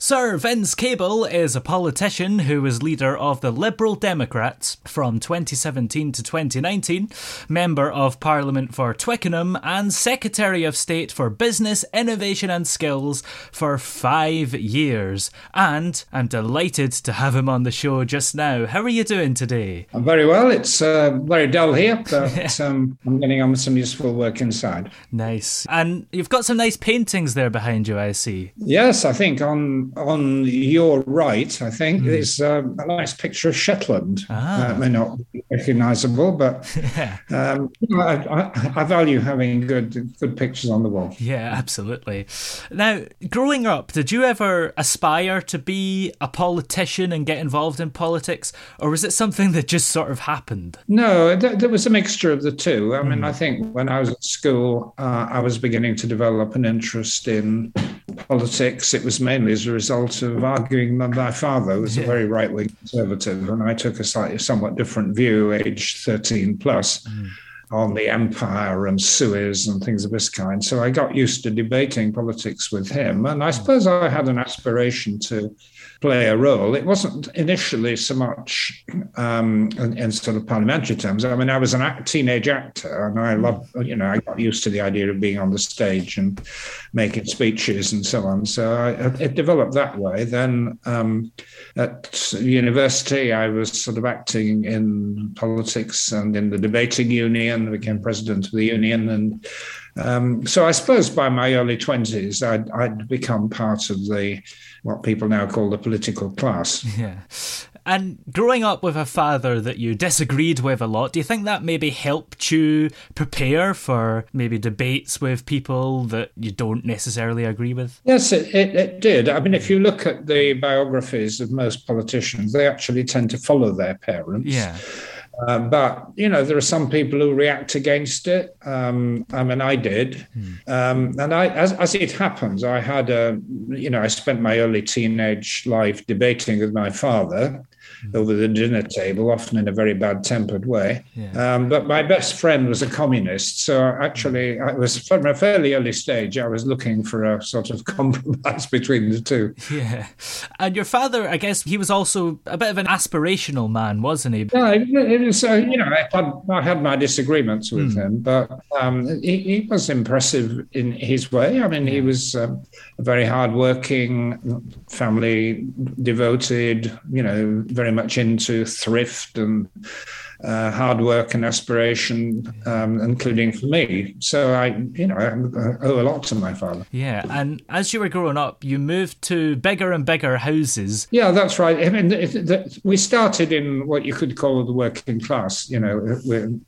Sir Vince Cable is a politician who was leader of the Liberal Democrats from 2017 to 2019, Member of Parliament for Twickenham, and Secretary of State for Business, Innovation and Skills for five years. And I'm delighted to have him on the show just now. How are you doing today? I'm very well. It's uh, very dull here, but um, I'm getting on with some useful work inside. Nice. And you've got some nice paintings there behind you, I see. Yes, I think on on your right, I think mm. is um, a nice picture of Shetland. Ah. Uh, may not be recognisable, but yeah. um, I, I, I, value having good good pictures on the wall. Yeah, absolutely. Now, growing up, did you ever aspire to be a politician and get involved in politics, or was it something that just sort of happened? No, th- there was a mixture of the two. I mean, mm. I think when I was at school, uh, I was beginning to develop an interest in politics. It was mainly as a result of arguing that my father, was yeah. a very right wing conservative, and I took a slightly somewhat different view, age 13 plus. Mm. On the empire and Suez and things of this kind. So I got used to debating politics with him. And I suppose I had an aspiration to play a role. It wasn't initially so much um, in, in, sort of parliamentary terms. I mean, I was a teenage actor, and I loved, you know, I got used to the idea of being on the stage and making speeches and so on. So I, it developed that way. Then um, at university, I was sort of acting in politics and in the debating union. I became president of the union and. Um, so I suppose by my early twenties, I'd, I'd become part of the what people now call the political class. Yeah. And growing up with a father that you disagreed with a lot, do you think that maybe helped you prepare for maybe debates with people that you don't necessarily agree with? Yes, it, it, it did. I mean, if you look at the biographies of most politicians, they actually tend to follow their parents. Yeah. Um, but you know, there are some people who react against it. Um, I mean, I did, mm. um, and I, as, as, it happens, I had a, you know, I spent my early teenage life debating with my father. Over the dinner table, often in a very bad tempered way. Yeah. Um, but my best friend was a communist. So actually, I was from a fairly early stage, I was looking for a sort of compromise between the two. Yeah. And your father, I guess he was also a bit of an aspirational man, wasn't he? Yeah, it was, uh, you know, I had, I had, my disagreements with mm. him, but um, he, he, was impressive in his way. I mean, he was um, a very hardworking, family devoted, you know, very very much into thrift and uh, hard work and aspiration, um, including for me. So I, you know, I owe a lot to my father. Yeah, and as you were growing up, you moved to bigger and bigger houses. Yeah, that's right. I mean, we started in what you could call the working class. You know,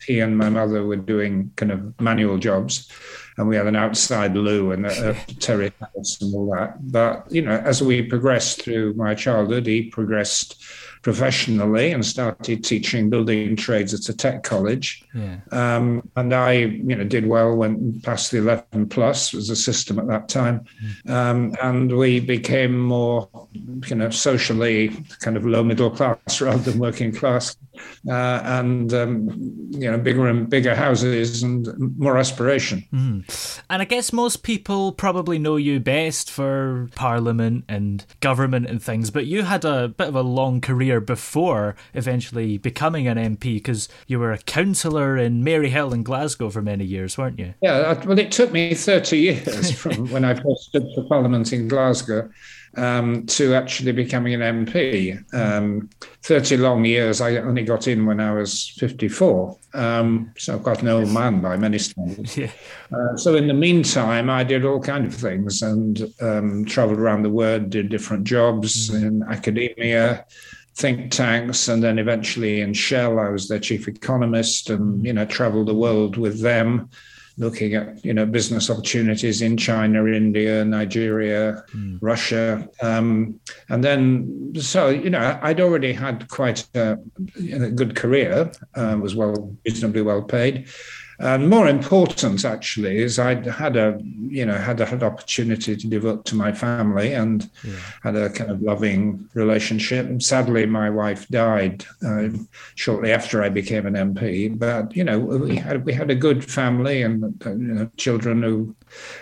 he and my mother were doing kind of manual jobs and we had an outside loo and a, a terrace house and all that. But you know, as we progressed through my childhood, he progressed professionally and started teaching building trades at a tech college. Yeah. Um, and I, you know, did well, went past the 11 plus, was a system at that time. Mm. Um, and we became more you know, socially kind of low middle class rather than working class, uh, and um, you know, bigger and bigger houses and more aspiration. Mm. And I guess most people probably know you best for Parliament and government and things, but you had a bit of a long career before eventually becoming an MP because you were a councillor in Maryhill in Glasgow for many years, weren't you? Yeah, well, it took me 30 years from when I first stood for Parliament in Glasgow um, to actually becoming an MP. Um, 30 long years. I only got in when I was 54. Um, so I've got an old man by many standards. Yeah. Uh, so in the meantime, I did all kind of things and um, traveled around the world, did different jobs mm. in academia, think tanks, and then eventually in Shell, I was their chief economist and, you know, traveled the world with them looking at you know business opportunities in China, India, Nigeria, mm. Russia, um, and then so you know I'd already had quite a, a good career, uh, was well reasonably well paid, and more important, actually, is I had a, you know, had a had opportunity to devote to my family and yeah. had a kind of loving relationship. And sadly, my wife died uh, shortly after I became an MP. But you know, we had we had a good family and uh, you know, children who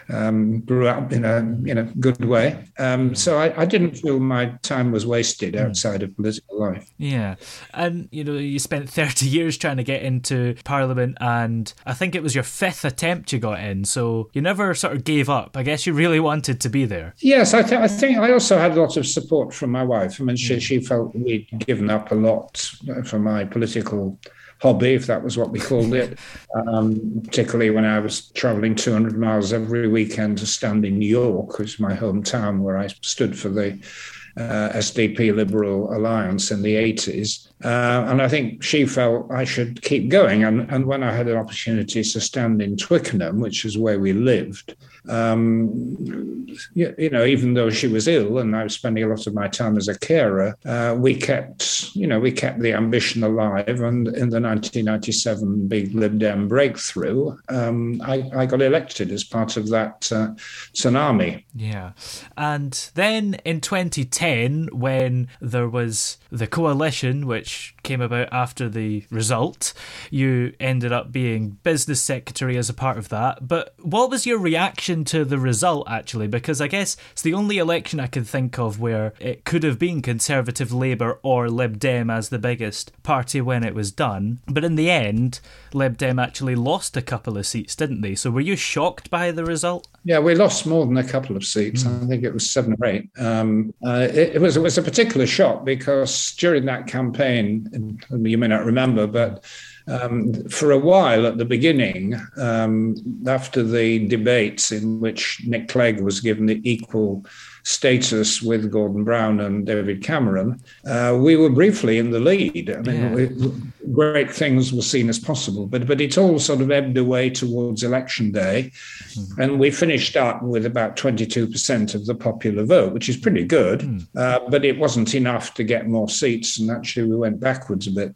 um, grew up in a in a good way. Um, so I, I, didn't feel my time was wasted hmm. outside of political life. Yeah, and you know you spent thirty years trying to get into Parliament, and I think it was your fifth attempt you got in. So you never sort of gave up. I guess you really wanted to be there. Yes, I, th- I think I also had a lot of support from my wife. I mean, she, hmm. she felt we'd given up a lot for my political hobby, if that was what we called it, um, particularly when I was traveling 200 miles every weekend to stand in New York, which is my hometown where I stood for the uh, SDP Liberal Alliance in the 80s. Uh, and I think she felt I should keep going. And, and when I had an opportunity to stand in Twickenham, which is where we lived, um, you, you, know, even though she was ill and I was spending a lot of my time as a carer, uh, we kept, you know, we kept the ambition alive. And in the 1997 big Lib Dem breakthrough, um, I, I, got elected as part of that uh, tsunami. Yeah. And then in 2010, when there was the coalition, which came about after the result, you ended up being business secretary as a part of that. But what was your reaction? reaction to the result, actually, because I guess it's the only election I can think of where it could have been Conservative Labour or Lib Dem as the biggest party when it was done. But in the end, Lib Dem actually lost a couple of seats, didn't they? So were you shocked by the result? Yeah, we lost more than a couple of seats. Mm. I think it was seven or eight. Um, uh, it, it, was it was a particular shock because during that campaign, you may not remember, but um, for a while at the beginning, um, after the debates in which Nick Clegg was given the equal status with Gordon Brown and David Cameron, uh, we were briefly in the lead. I mean, yeah. we, great things were seen as possible, but but it all sort of ebbed away towards election day, mm. and we finished up with about twenty two percent of the popular vote, which is pretty good, mm. uh, but it wasn't enough to get more seats, and actually we went backwards a bit.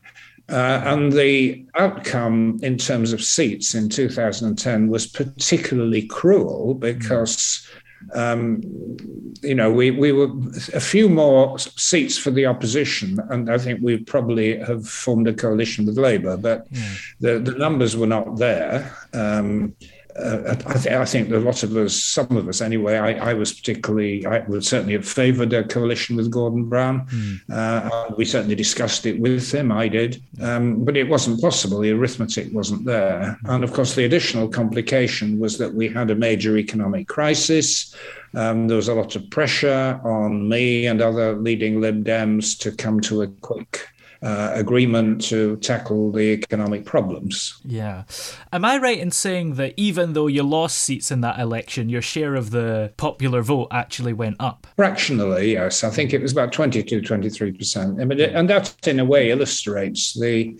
Uh, and the outcome in terms of seats in 2010 was particularly cruel because, um, you know, we, we were a few more seats for the opposition, and I think we probably have formed a coalition with Labour, but yeah. the, the numbers were not there. Um, uh, I, th- I, think a lot of us, some of us anyway, I, I, was particularly, I would certainly have favoured a coalition with Gordon Brown. Mm. Uh, we certainly discussed it with him, I did, um, but it wasn't possible. The arithmetic wasn't there. And of course, the additional complication was that we had a major economic crisis. Um, there was a lot of pressure on me and other leading Lib Dems to come to a quick uh, agreement to tackle the economic problems. Yeah. Am I right in saying that even though you lost seats in that election, your share of the popular vote actually went up? Fractionally, yes. I think it was about 22, 23%. I mean, and that in a way illustrates the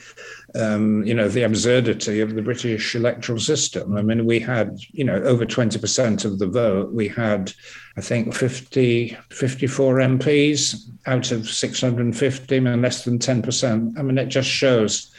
um, you know, the absurdity of the British electoral system. I mean, we had, you know, over 20% of the vote. We had, I think, 50, 54 MPs out of 650, and less than 10%. I mean, it just shows,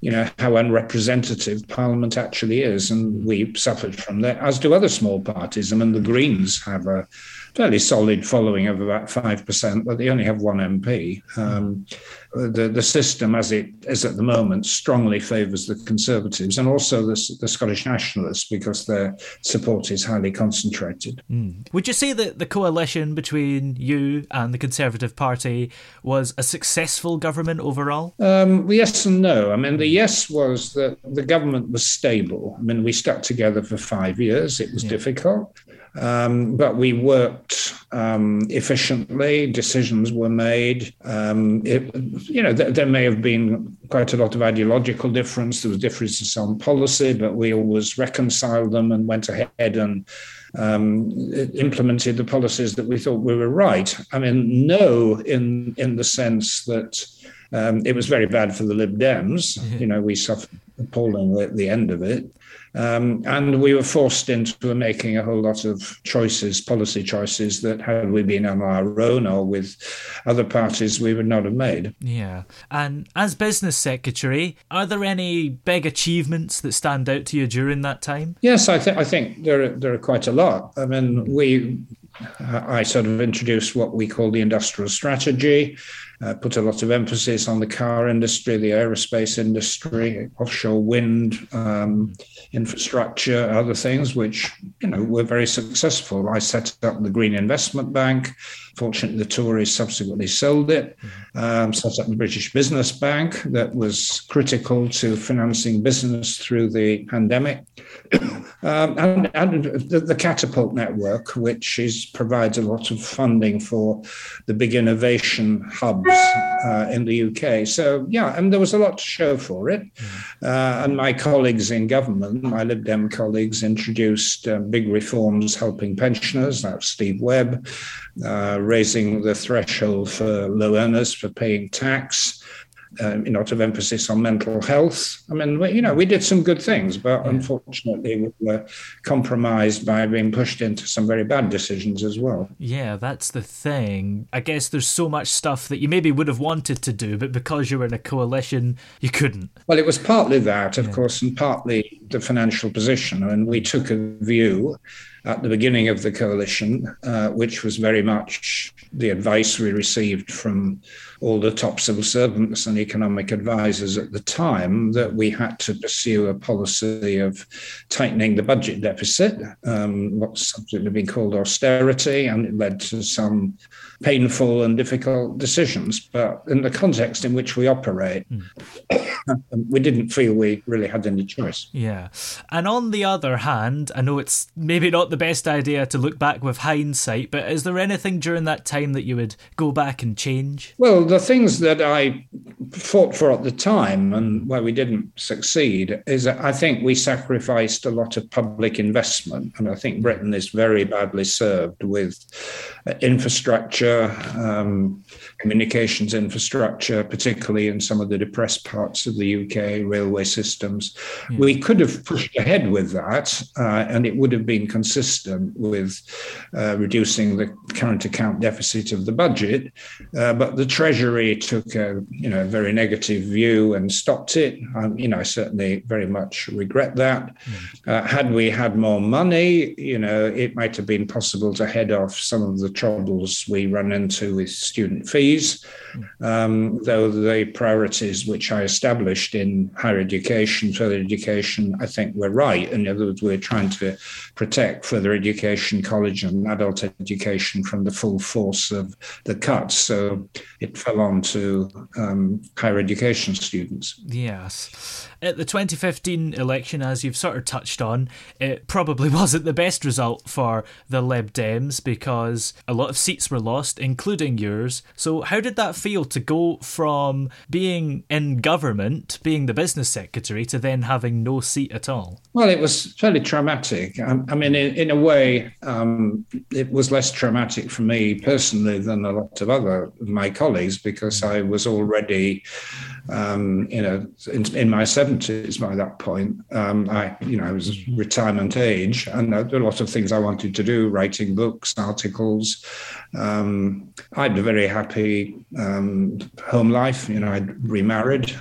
you know, how unrepresentative Parliament actually is. And we suffered from that, as do other small parties. I mean, the Greens have a fairly solid following of about 5%, but they only have one MP. Um, the, the system, as it is at the moment, strongly favours the Conservatives and also the, the, Scottish Nationalists because their support is highly concentrated. Mm. Would you say that the coalition between you and the Conservative Party was a successful government overall? Um, yes and no. I mean, the yes was that the government was stable. I mean, we stuck together for five years. It was yeah. difficult. Um, but we worked um, efficiently. Decisions were made. Um, it, you know, th- there may have been quite a lot of ideological difference. There was differences on policy, but we always reconciled them and went ahead and um, implemented the policies that we thought we were right. I mean, no, in in the sense that. Um, it was very bad for the Lib Dems. Mm-hmm. You know, we suffered appallingly at the end of it. Um, and we were forced into making a whole lot of choices, policy choices that had we been on our own or with other parties, we would not have made. Yeah. And as business secretary, are there any big achievements that stand out to you during that time? Yes, I, th- I think there are, there are quite a lot. I mean, we I sort of introduced what we call the industrial strategy, uh, put a lot of emphasis on the car industry, the aerospace industry, offshore wind um, infrastructure, other things, which you know were very successful. I set up the Green Investment Bank. Fortunately, the Tories subsequently sold it. Um, set up the British Business Bank that was critical to financing business through the pandemic, um, and, and the, the, Catapult Network, which is provides a lot of funding for the big innovation hubs uh, in the UK. So yeah, and there was a lot to show for it. Uh, and my colleagues in government, my Lib Dem colleagues, introduced uh, big reforms helping pensioners. That's Steve Webb, uh, raising the threshold for low earners for paying tax um, you know, of emphasis on mental health. I mean, we, you know, we did some good things, but yeah. unfortunately, we were compromised by being pushed into some very bad decisions as well. Yeah, that's the thing. I guess there's so much stuff that you maybe would have wanted to do, but because you were in a coalition, you couldn't. Well, it was partly that, of yeah. course, and partly the financial position. I mean, we took a view at the beginning of the coalition, uh, which was very much the advice we received from all the top civil servants and economic advisors at the time, that we had to pursue a policy of tightening the budget deficit, um, what's subsequently been called austerity, and it led to some painful and difficult decisions. But in the context in which we operate, mm. we didn't feel we really had any choice. Yeah. And on the other hand, I know it's maybe not the best idea to look back with hindsight, but is there anything during that time that you would go back and change? Well, the things that I fought for at the time and where we didn't succeed is that I think we sacrificed a lot of public investment. And I think Britain is very badly served with infrastructure, um, communications infrastructure, particularly in some of the depressed parts of the UK, railway systems. Mm. We could have pushed ahead with that, uh, and it would have been consistent with uh, reducing the current account deficit of the budget. Uh, but the Treasury took a you know very negative view and stopped it. Um, you know, I certainly very much regret that. Mm. had we had more money, you know, it might have been possible to head off some of the troubles we run into with student fees, um, though the priorities which I established in higher education, further education, I think were right. In other words, we're trying to protect further education, college and adult education from the full force of the cuts. So it fell on to um, higher education students. Yes. At the 2015 election, as you've sort of touched on, it probably wasn't the best result for the Lib Dems because a lot of seats were lost, including yours. So, how did that feel to go from being in government, being the business secretary, to then having no seat at all? Well, it was fairly traumatic. I, I mean, in, in, a way, um, it was less traumatic for me personally than a lot of other of my colleagues because I was already um, you know, in, in, my seventies by that point. Um, I, you know, I was retirement age, and there were a lot of things I wanted to do: writing books, articles, Um, I had a very happy um, home life. You know, I'd remarried.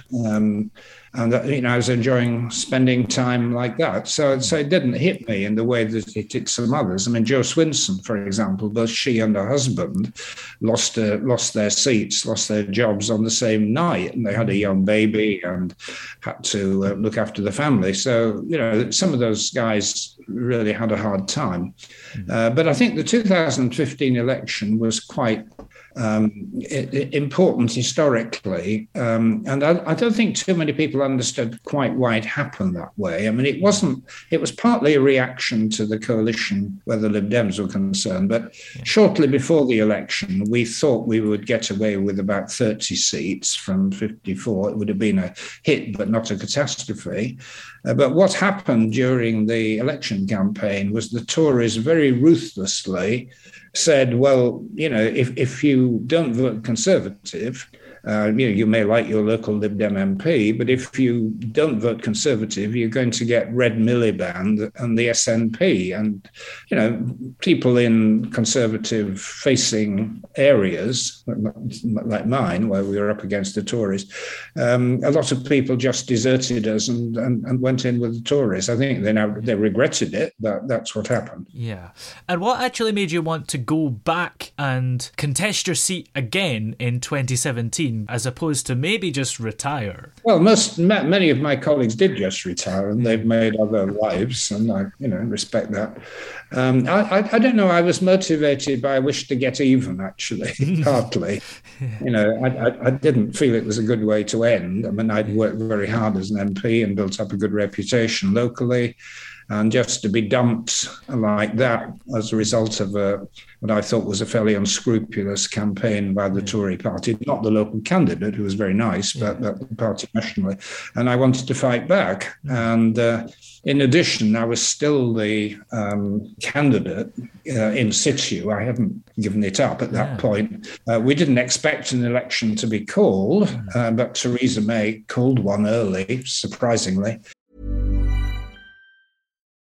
And you know I was enjoying spending time like that. So so it didn't hit me in the way that it hit some others. I mean, Jo Swinson, for example, both she and her husband lost uh, lost their seats, lost their jobs on the same night, and they had a young baby and had to uh, look after the family. So you know, some of those guys really had a hard time. Hmm. Uh, but I think the 2015 election was quite um, important historically. Um, and I, I, don't think too many people understood quite why it happened that way. I mean, it wasn't, it was partly a reaction to the coalition where the Lib Dems were concerned. But shortly before the election, we thought we would get away with about 30 seats from 54. It would have been a hit, but not a catastrophe. Uh, but what happened during the election campaign was the Tories very ruthlessly said, well, you know, if, if you don't vote Conservative, uh, you know, you may like your local Lib Dem MP, but if you don't vote Conservative, you're going to get Red Miliband and the SNP. And, you know, people in Conservative-facing areas, like mine, where we were up against the Tories, um, a lot of people just deserted us and, and, and went in with the Tories. I think they now they regretted it, but that's what happened. Yeah. And what actually made you want to go back and contest your seat again in 2017? As opposed to maybe just retire? Well, most many of my colleagues did just retire, and they've made other lives, and I, you know, respect that. Um, I, I, I, don't know. I was motivated by a wish to get even, actually, partly. You know, I, I, didn't feel it was a good way to end. I mean, I'd worked very hard as an MP and built up a good reputation locally and just to be dumped like that as a result of a, what I thought was a fairly unscrupulous campaign by the Tory party, not the local candidate, who was very nice, but, but the party nationally. And I wanted to fight back. And uh, in addition, I was still the um, candidate uh, in situ. I haven't given it up at that yeah. point. Uh, we didn't expect an election to be called, uh, but Theresa May called one early, surprisingly.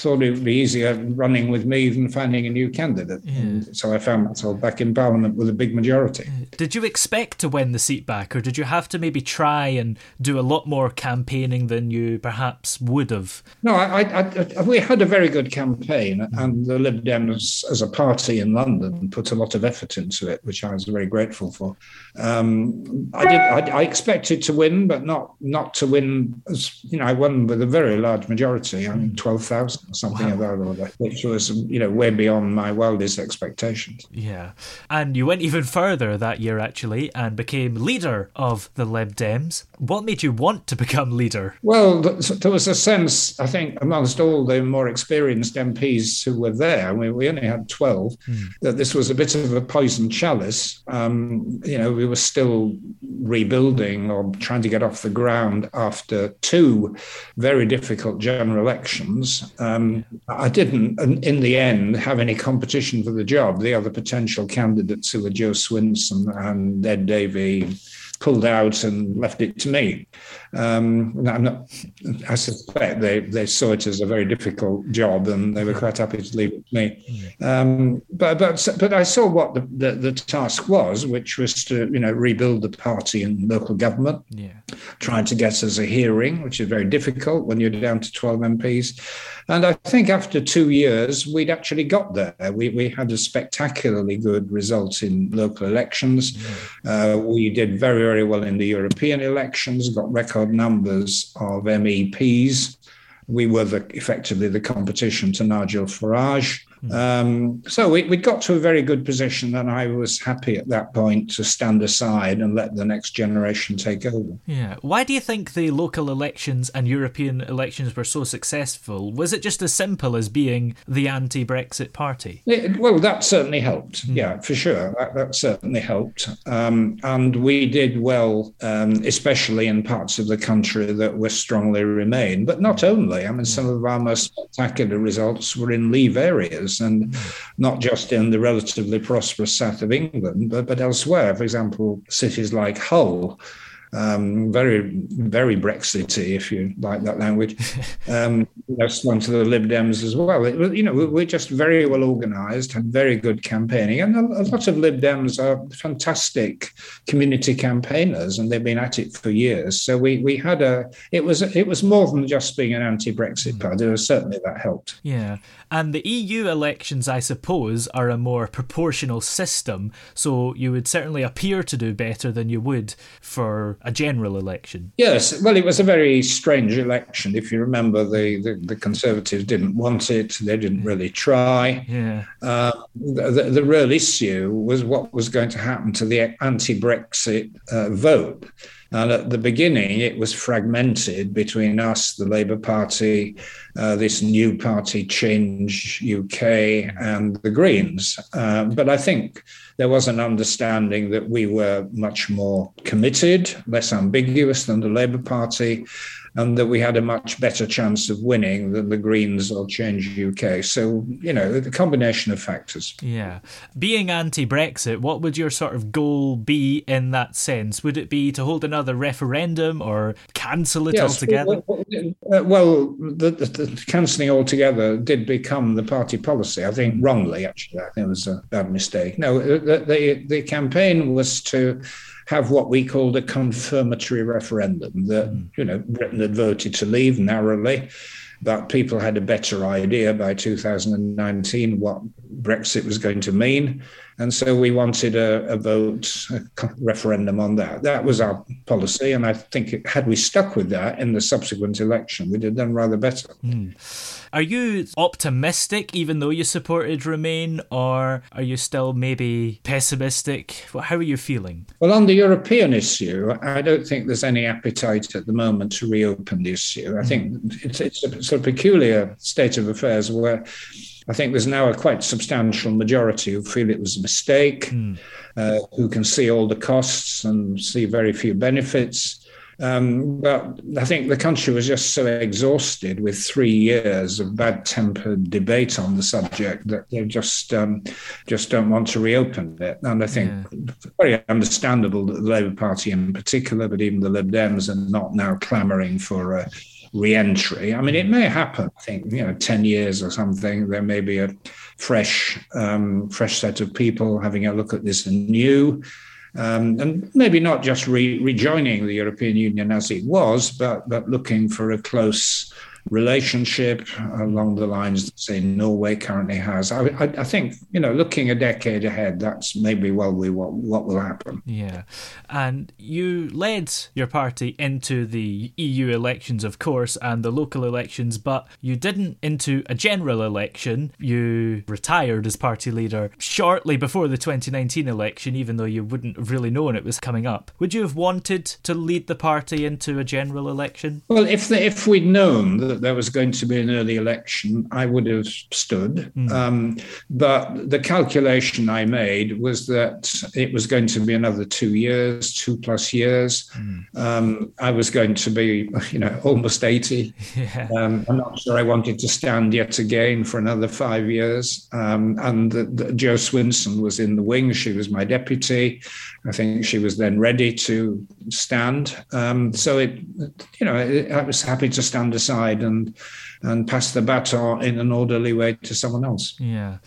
thought it would be easier running with me than finding a new candidate. Yeah. so I found myself back in Parliament with a big majority. Did you expect to win the seat back, or did you have to maybe try and do a lot more campaigning than you perhaps would have? No, I, I, I, we had a very good campaign, and the Lib Dems as a party in London put a lot of effort into it, which I was very grateful for. Um, I did. I, I, expected to win, but not not to win. As you know, I won with a very large majority. I mean, twelve thousand or something wow. of that order, which was you know way beyond my wildest expectations. Yeah, and you went even further that year actually, and became leader of the Lib Dems. What made you want to become leader? Well, there was a sense, I think, amongst all the more experienced MPs who were there. I mean, we only had twelve. Mm. That this was a bit of a poison chalice. Um, you know we were still rebuilding or trying to get off the ground after two very difficult general elections. Um, Um, I didn't, in the end, have any competition for the job. The other potential candidates who were Jo Swinson and Ed Davey pulled out and left it to me. Um, not, i suspect they, they saw it as a very difficult job and they were quite happy to leave it to me. Um, but, but, but I saw what the, the, the, task was, which was to you know rebuild the party and local government, yeah. trying to get us a hearing, which is very difficult when you're down to 12 MPs. And I think after two years, we'd actually got there. We, we had a spectacularly good result in local elections. Uh, we did very, very well in the European elections, got record numbers of MEPs. We were the, effectively the competition to Nigel Farage. Hmm. Um, so we, we got to a very good position, and I was happy at that point to stand aside and let the next generation take over. Yeah. Why do you think the local elections and European elections were so successful? Was it just as simple as being the anti Brexit party? It, well, that certainly helped. Mm. Yeah, for sure. That, that certainly helped. Um, and we did well, um, especially in parts of the country that were strongly Remain, but not only. I mean, some of our most spectacular results were in Leave areas and mm. not just in the relatively prosperous south of England, but, but elsewhere. For example, cities like Hull um, very, very Brexity, if you like that language. Um, that's one to the Lib Dems as well. It, you know, we're just very well organised, and very good campaigning, and a, a, lot of Lib Dems are fantastic community campaigners, and they've been at it for years. So we we had a it was it was more than just being an anti-Brexit mm. party. Certainly that helped. Yeah, and the EU elections, I suppose, are a more proportional system, so you would certainly appear to do better than you would for a general election. Yes, well, it was a very strange election. If you remember, the, the, the Conservatives didn't want it, they didn't really try. Yeah. Uh, the, the, real issue was what was going to happen to the anti Brexit uh, vote. And at the beginning, it was fragmented between us, the Labour Party, uh, this new party, Change UK, and the Greens. Uh, but I think there was an understanding that we were much more committed, less ambiguous than the Labour Party, and that we had a much better chance of winning than the Greens or Change UK. So, you know, the combination of factors. Yeah. Being anti Brexit, what would your sort of goal be in that sense? Would it be to hold another referendum or cancel it yes, altogether? Well, uh, well the, the, the cancelling altogether did become the party policy. I think wrongly, actually. I think it was a bad mistake. No, the, the, the campaign was to have what we called a confirmatory referendum that, hmm. you know, Britain had voted to leave narrowly, but people had a better idea by 2019 what Brexit was going to mean. And so we wanted a, a vote, a referendum on that. That was our policy. And I think it, had we stuck with that in the subsequent election, we'd have done rather better. Mm. Are you optimistic, even though you supported Remain, or are you still maybe pessimistic? How are you feeling? Well, on the European issue, I don't think there's any appetite at the moment to reopen the issue. I think mm. it's, it's a sort of peculiar state of affairs where I think there's now a quite substantial majority who feel it was a mistake, mm. uh, who can see all the costs and see very few benefits. Um, but I think the country was just so exhausted with three years of bad-tempered debate on the subject that they just um, just don't want to reopen it. And I think yeah. very understandable that the Labour Party, in particular, but even the Lib Dems, are not now clamouring for. Uh, re-entry. I mean, it may happen. I think you know, ten years or something. There may be a fresh, um, fresh set of people having a look at this anew. Um, and maybe not just re- rejoining the European Union as it was, but but looking for a close relationship along the lines that say Norway currently has. I, I, I, think you know, looking a decade ahead, that's maybe well we what what will happen. Yeah, and you led your party into the EU elections, of course, and the local elections, but you didn't into a general election. You retired as party leader shortly before the 2019 election, even though you wouldn't have really known it was coming up. Would you have wanted to lead the party into a general election? Well, if the, if we'd known that there was going to be an early election, I would have stood. Mm. Um, but the calculation I made was that it was going to be another two years, two plus years. Mm. Um, I was going to be, you know, almost 80. Yeah. Um, I'm not sure I wanted to stand yet again for another five years. Um, and the, the, Jo Swinson was in the wing. She was my deputy. I think she was then ready to stand. Um, so it, you know, it, I was happy to stand aside and and pass the baton in an orderly way to someone else. Yeah.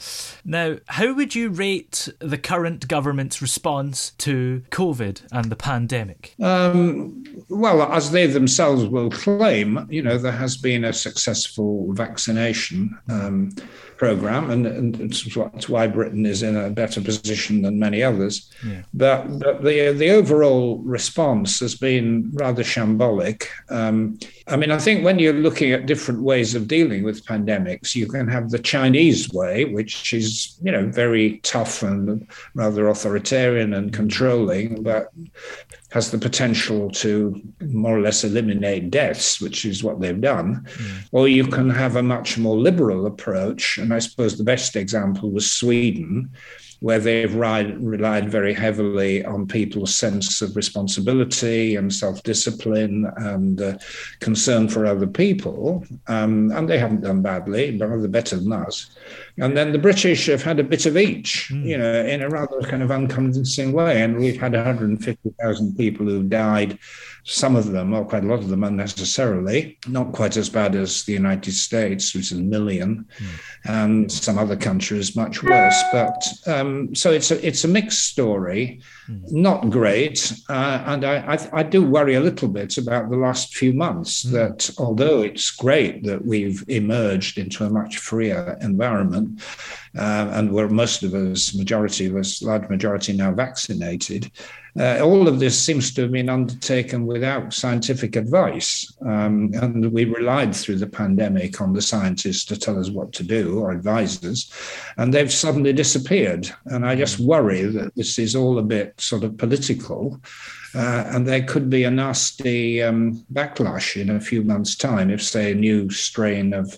Now, how would you rate the current government's response to COVID and the pandemic? Um, well, as they themselves will claim, you know, there has been a successful vaccination. Um, program, and, and it's why Britain is in a better position than many others. Yeah. But, but, the the overall response has been rather shambolic. Um, I mean, I think when you're looking at different ways of dealing with pandemics, you can have the Chinese way, which is you know very tough and rather authoritarian and controlling, but has the potential to more or less eliminate deaths, which is what they've done. Mm. Or you can have a much more liberal approach. And I suppose the best example was Sweden, where they've relied, relied very heavily on people's sense of responsibility and self discipline and uh, concern for other people. Um, and they haven't done badly, but rather better than us. And then the British have had a bit of each, mm. you know, in a rather kind of unconvincing way. And we've had 150,000 people who've died some of them, or quite a lot of them, unnecessarily, not quite as bad as the United States, which is a million, mm. and some other countries much worse. But um, so it's a it's a mixed story, mm. not great, uh, and I, I, I do worry a little bit about the last few months. Mm. That although it's great that we've emerged into a much freer environment, uh, and we're most of us, majority of us, large majority now vaccinated. Uh, all of this seems to have been undertaken without scientific advice. Um, and we relied through the pandemic on the scientists to tell us what to do or advise us. And they've suddenly disappeared. And I just worry that this is all a bit sort of political. Uh, and there could be a nasty um, backlash in a few months' time if, say, a new strain of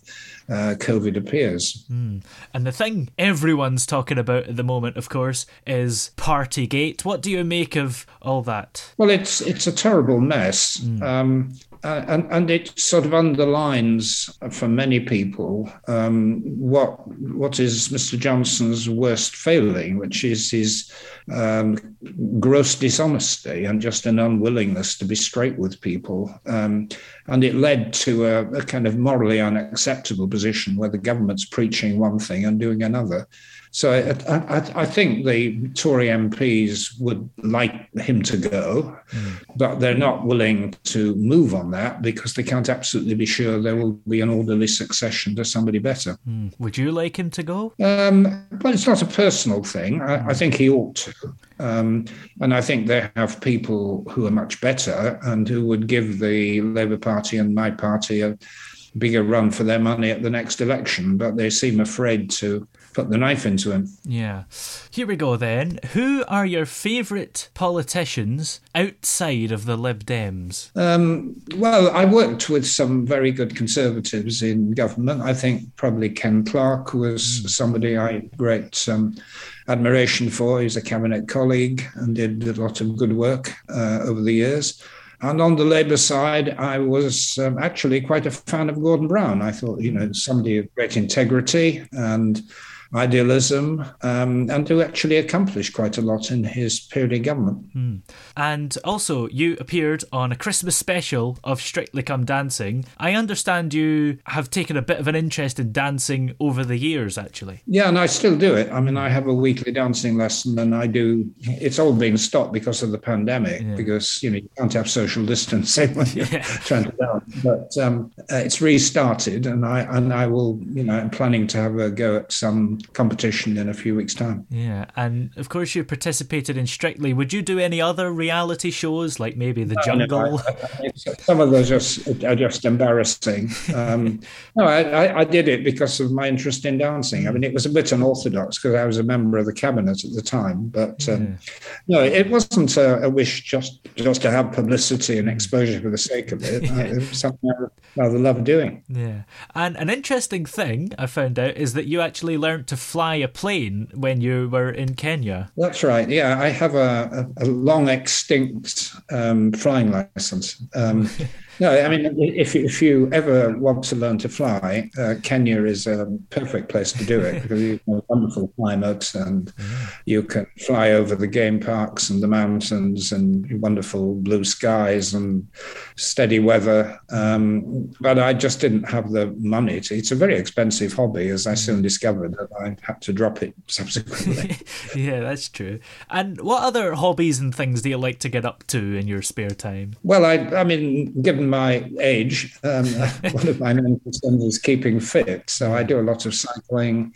uh, COVID appears. Mm. And the thing everyone's talking about at the moment, of course, is Partygate. What do you make of all that? Well, it's it's a terrible mess. Mm. Um, uh, and, and it sort of underlines for many people um, what what is Mr. Johnson's worst failing, which is his um, gross dishonesty and just an unwillingness to be straight with people. Um, and it led to a, a kind of morally unacceptable position where the government's preaching one thing and doing another. So I, I, I, think the Tory MPs would like him to go, mm. but they're not willing to move on that because they can't absolutely be sure there will be an orderly succession to somebody better. Mm. Would you like him to go? Um, well, it's not a personal thing. I, I think he ought to. Um, and I think they have people who are much better and who would give the Labour Party and my party a bigger run for their money at the next election, but they seem afraid to put the knife into him. Yeah. Here we go then. Who are your favourite politicians outside of the Lib Dems? Um, well, I worked with some very good conservatives in government. I think probably Ken Clarke was mm. somebody I great um, admiration for. He's a cabinet colleague and did a lot of good work uh, over the years. And on the Labour side, I was um, actually quite a fan of Gordon Brown. I thought, you know, somebody of great integrity and idealism, um, and to actually accomplish quite a lot in his period of government. Mm. And also, you appeared on a Christmas special of Strictly Come Dancing. I understand you have taken a bit of an interest in dancing over the years, actually. Yeah, and I still do it. I mean, I have a weekly dancing lesson, and I do. It's all been stopped because of the pandemic, yeah. because you know you can't have social distancing when you're yeah. trying to dance. But um, uh, it's restarted, and I and I will. You know, I'm planning to have a go at some competition in a few weeks' time. Yeah, and of course you participated in Strictly. Would you do any other reality shows like maybe The Jungle? No, I, I, some of those are, are just embarrassing. Um, no, I, I, did it because of my interest in dancing. I mean, it was a bit unorthodox because I was a member of the cabinet at the time, but um, yeah. no, it wasn't a, a, wish just just to have publicity and exposure for the sake of it. yeah. It was something I rather love doing. Yeah, and an interesting thing I found out is that you actually learned to fly a plane when you were in Kenya. That's right. Yeah, I have a, a, a long extinct um, flying license. Um, No, I mean, if if you ever want to learn to fly, uh, Kenya is a perfect place to do it because you have wonderful climate and you can fly over the game parks and the mountains and wonderful blue skies and steady weather. Um, but I just didn't have the money. To, it's a very expensive hobby, as I soon discovered that I had to drop it subsequently. yeah, that's true. And what other hobbies and things do you like to get up to in your spare time? Well, I, I mean, given my age, um, one of my main concerns is keeping fit. So I do a lot of cycling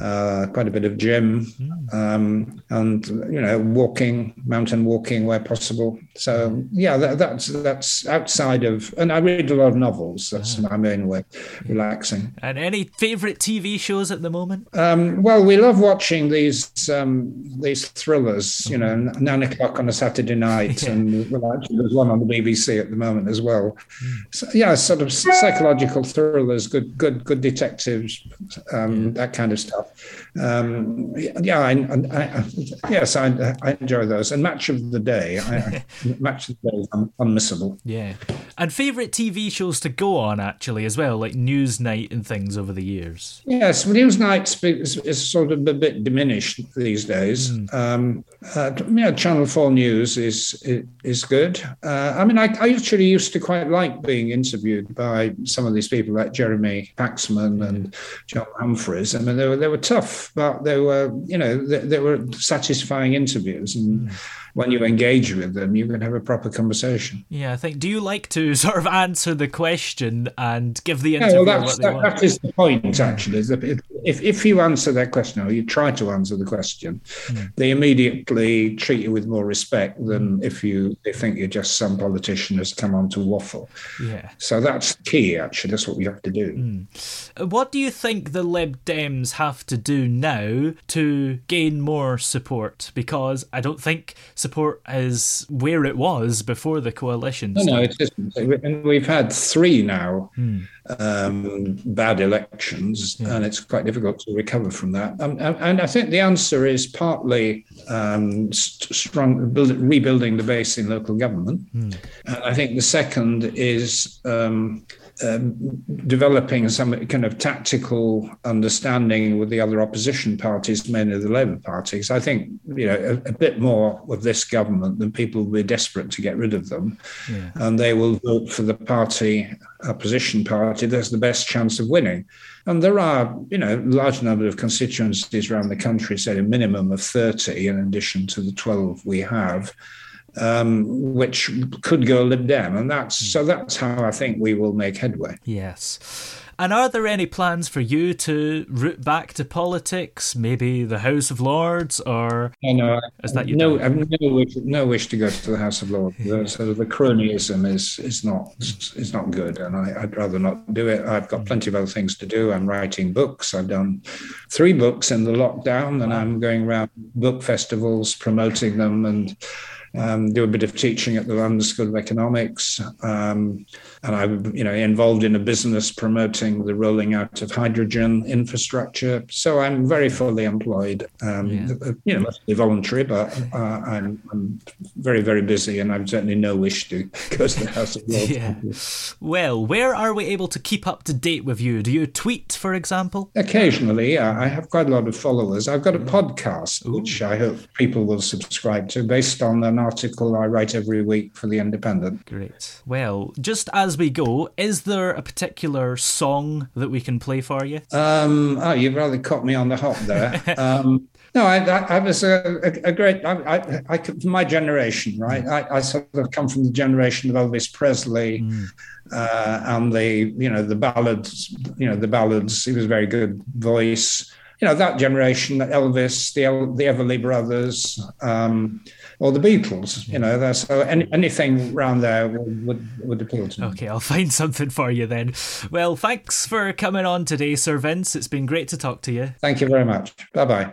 uh, quite a bit of gym, mm. um, and you know, walking, mountain walking where possible. So yeah, that, that's that's outside of, and I read a lot of novels. That's ah. my main way, relaxing. And any favourite TV shows at the moment? Um, well, we love watching these um, these thrillers. You know, mm-hmm. nine o'clock on a Saturday night, yeah. and well, actually, there's one on the BBC at the moment as well. Mm. So, yeah, sort of psychological thrillers, good good good detectives, um, yeah. that kind of stuff. Um, yeah, I, I, yes, I, I, enjoy those. And match of the day, match of the day is unmissable. Yeah, and favorite TV shows to go on actually as well, like Newsnight and things over the years. Yes, Newsnight is, is sort of a bit diminished these days. Mm. Um, uh, yeah, Channel Four News is is good. Uh, I mean, I, I actually used to quite like being interviewed by some of these people like Jeremy Paxman and John Humphrys. I mean, were they were tough, but they were, you know, they, they were satisfying interviews. And mm when you engage with them, you can have a proper conversation. Yeah, I think. Do you like to sort of answer the question and give the interview yeah, well, that, that is the point, actually. Is that if, if you answer that question or you try to answer the question, mm. they immediately treat you with more respect than mm. if you they think you're just some politician who's come on to waffle. Yeah. So that's key, actually. That's what we have to do. Mm. What do you think the Lib Dems have to do now to gain more support? Because I don't think support is where it was before the coalition. No, no, it isn't. And we've had three now hmm. um, bad elections, yeah. and it's quite difficult to recover from that. Um, and I think the answer is partly um, strong build, rebuilding the base in local government. Hmm. And I think the second is um, developing some kind of tactical understanding with the other opposition parties, mainly the Labour parties. I think you know a, a, bit more with this government than people will be desperate to get rid of them, yeah. and they will vote for the party opposition party. There's the best chance of winning. And there are, you know, large number of constituencies around the country, say a minimum of 30 in addition to the 12 we have um, which could go Lib Dem, and that's so that's how I think we will make headway. Yes. And are there any plans for you to root back to politics, maybe the House of Lords, or no, no, is that you no, I've no wish, no wish to go to the House of Lords. The, sort of the cronyism is is not is not good, and I, would rather not do it. I've got plenty of other things to do. I'm writing books. I've done three books in the lockdown, and I'm going around book festivals promoting them and um, do a bit of teaching at the London School of Economics, um, and I'm you know involved in a business promoting the rolling out of hydrogen infrastructure. So I'm very fully employed. Um, yeah. You know, mostly voluntary, but uh, I'm, I'm, very very busy, and I've certainly no wish to go to the House of Lords. yeah. Well, where are we able to keep up to date with you? Do you tweet, for example? Occasionally, yeah. I have quite a lot of followers. I've got a podcast, Ooh. which I hope people will subscribe to, based on an article I write every week for The Independent. Great. Well, just as we go, is there a particular song that we can play for you? Um, oh, you've rather caught me on the hop there. um, no, I, I, I was a, a, a great. I, I, I, my generation, right? Mm. I, I, sort of come from the generation of Elvis Presley, mm. uh, and the you know the ballads. You know the ballads. He was a very good voice. You know that generation, Elvis, the the Everly Brothers, um, or the Beatles. You know, so any, anything around there would, would, would appeal to me. Okay, I'll find something for you then. Well, thanks for coming on today, Sir Vince. It's been great to talk to you. Thank you very much. Bye bye.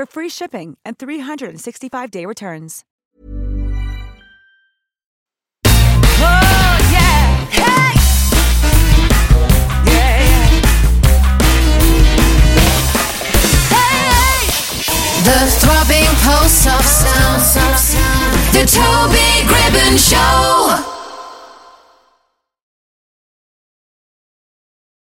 for free shipping and 365-day returns. Oh yeah, hey, yeah, yeah. Hey, the throbbing pulse of sound, the Toby.